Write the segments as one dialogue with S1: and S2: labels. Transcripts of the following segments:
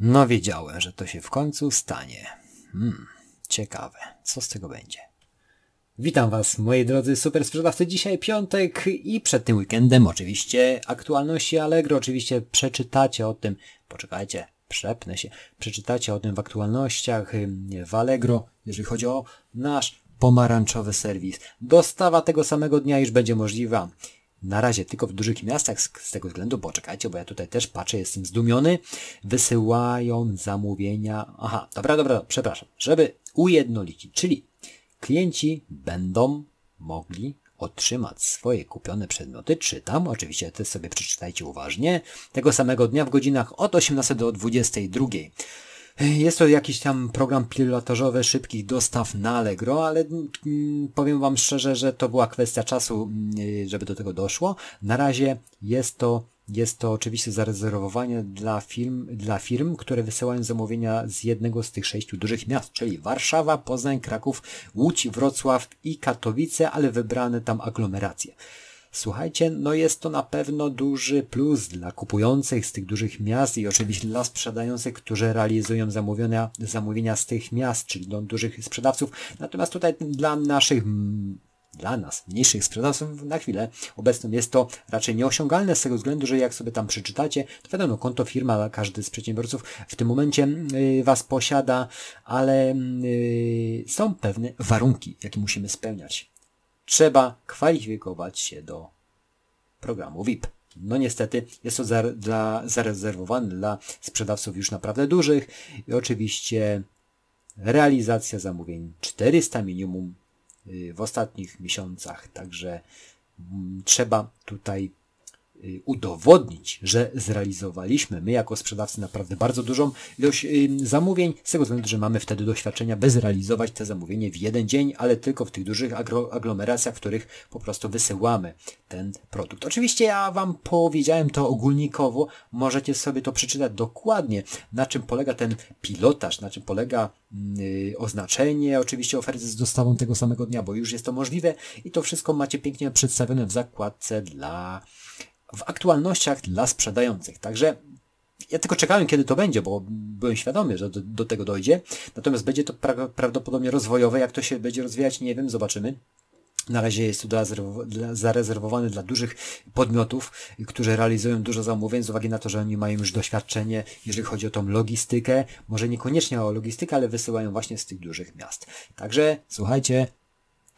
S1: No wiedziałem, że to się w końcu stanie. Hmm, ciekawe, co z tego będzie. Witam Was, moi drodzy super sprzedawcy. Dzisiaj piątek i przed tym weekendem oczywiście aktualności Allegro. Oczywiście przeczytacie o tym, poczekajcie, przepnę się, przeczytacie o tym w aktualnościach w Allegro, jeżeli chodzi o nasz pomarańczowy serwis. Dostawa tego samego dnia już będzie możliwa. Na razie tylko w dużych miastach z, tego względu, bo czekajcie, bo ja tutaj też patrzę, jestem zdumiony. Wysyłają zamówienia. Aha, dobra, dobra, przepraszam. Żeby ujednolicić, czyli klienci będą mogli otrzymać swoje kupione przedmioty, czytam, oczywiście to sobie przeczytajcie uważnie, tego samego dnia w godzinach od 18 do 22. Jest to jakiś tam program pilotażowy szybkich dostaw na Allegro, ale mm, powiem Wam szczerze, że to była kwestia czasu, mm, żeby do tego doszło. Na razie jest to jest to oczywiście zarezerwowanie dla firm, dla firm, które wysyłają zamówienia z jednego z tych sześciu dużych miast, czyli Warszawa, Poznań, Kraków, Łódź, Wrocław i Katowice, ale wybrane tam aglomeracje. Słuchajcie, no jest to na pewno duży plus dla kupujących z tych dużych miast i oczywiście dla sprzedających, którzy realizują zamówienia, zamówienia z tych miast, czyli do dużych sprzedawców. Natomiast tutaj dla naszych dla nas, mniejszych sprzedawców, na chwilę obecną jest to raczej nieosiągalne z tego względu, że jak sobie tam przeczytacie, to wiadomo, konto firma, każdy z przedsiębiorców w tym momencie y, Was posiada, ale y, są pewne warunki, jakie musimy spełniać trzeba kwalifikować się do programu VIP. No niestety jest to za, zarezerwowane dla sprzedawców już naprawdę dużych i oczywiście realizacja zamówień 400 minimum y, w ostatnich miesiącach, także mm, trzeba tutaj udowodnić, że zrealizowaliśmy my jako sprzedawcy naprawdę bardzo dużą ilość y, zamówień, z tego względu, że mamy wtedy doświadczenia, by zrealizować te zamówienie w jeden dzień, ale tylko w tych dużych aglomeracjach, w których po prostu wysyłamy ten produkt. Oczywiście ja Wam powiedziałem to ogólnikowo, możecie sobie to przeczytać dokładnie, na czym polega ten pilotaż, na czym polega yy, oznaczenie oczywiście oferty z dostawą tego samego dnia, bo już jest to możliwe i to wszystko macie pięknie przedstawione w zakładce dla w aktualnościach dla sprzedających. Także ja tylko czekałem, kiedy to będzie, bo byłem świadomy, że do, do tego dojdzie. Natomiast będzie to pra prawdopodobnie rozwojowe. Jak to się będzie rozwijać, nie wiem, zobaczymy. Na razie jest to zarezerwowane dla dużych podmiotów, którzy realizują dużo zamówień z uwagi na to, że oni mają już doświadczenie, jeżeli chodzi o tą logistykę. Może niekoniecznie o logistykę, ale wysyłają właśnie z tych dużych miast. Także słuchajcie,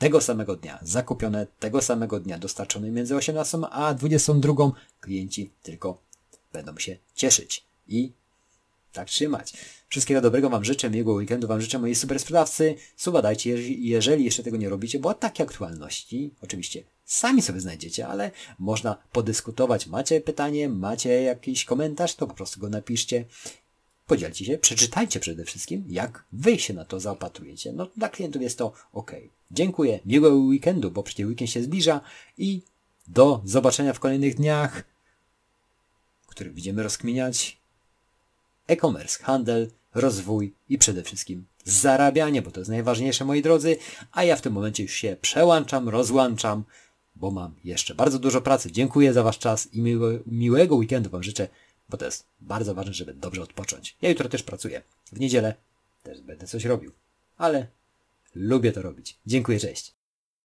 S1: tego samego dnia, zakupione tego samego dnia, dostarczone między 18 a 22, klienci tylko będą się cieszyć i tak trzymać. Wszystkiego dobrego Wam życzę, miłego weekendu Wam życzę, moi super sprzedawcy. Suba dajcie, jeżeli jeszcze tego nie robicie, bo takie aktualności oczywiście sami sobie znajdziecie, ale można podyskutować. Macie pytanie, macie jakiś komentarz, to po prostu go napiszcie podzielcie się, przeczytajcie przede wszystkim, jak wy się na to zaopatrujecie. No dla klientów jest to ok. Dziękuję, miłego weekendu, bo przecież weekend się zbliża i do zobaczenia w kolejnych dniach, w których będziemy rozkminiać e-commerce, handel, rozwój i przede wszystkim zarabianie, bo to jest najważniejsze, moi drodzy, a ja w tym momencie już się przełączam, rozłączam, bo mam jeszcze bardzo dużo pracy. Dziękuję za Wasz czas i miłego, miłego weekendu Wam życzę bo to jest bardzo ważne, żeby dobrze odpocząć. Ja jutro też pracuję. W niedzielę też będę coś robił. Ale lubię to robić. Dziękuję, cześć.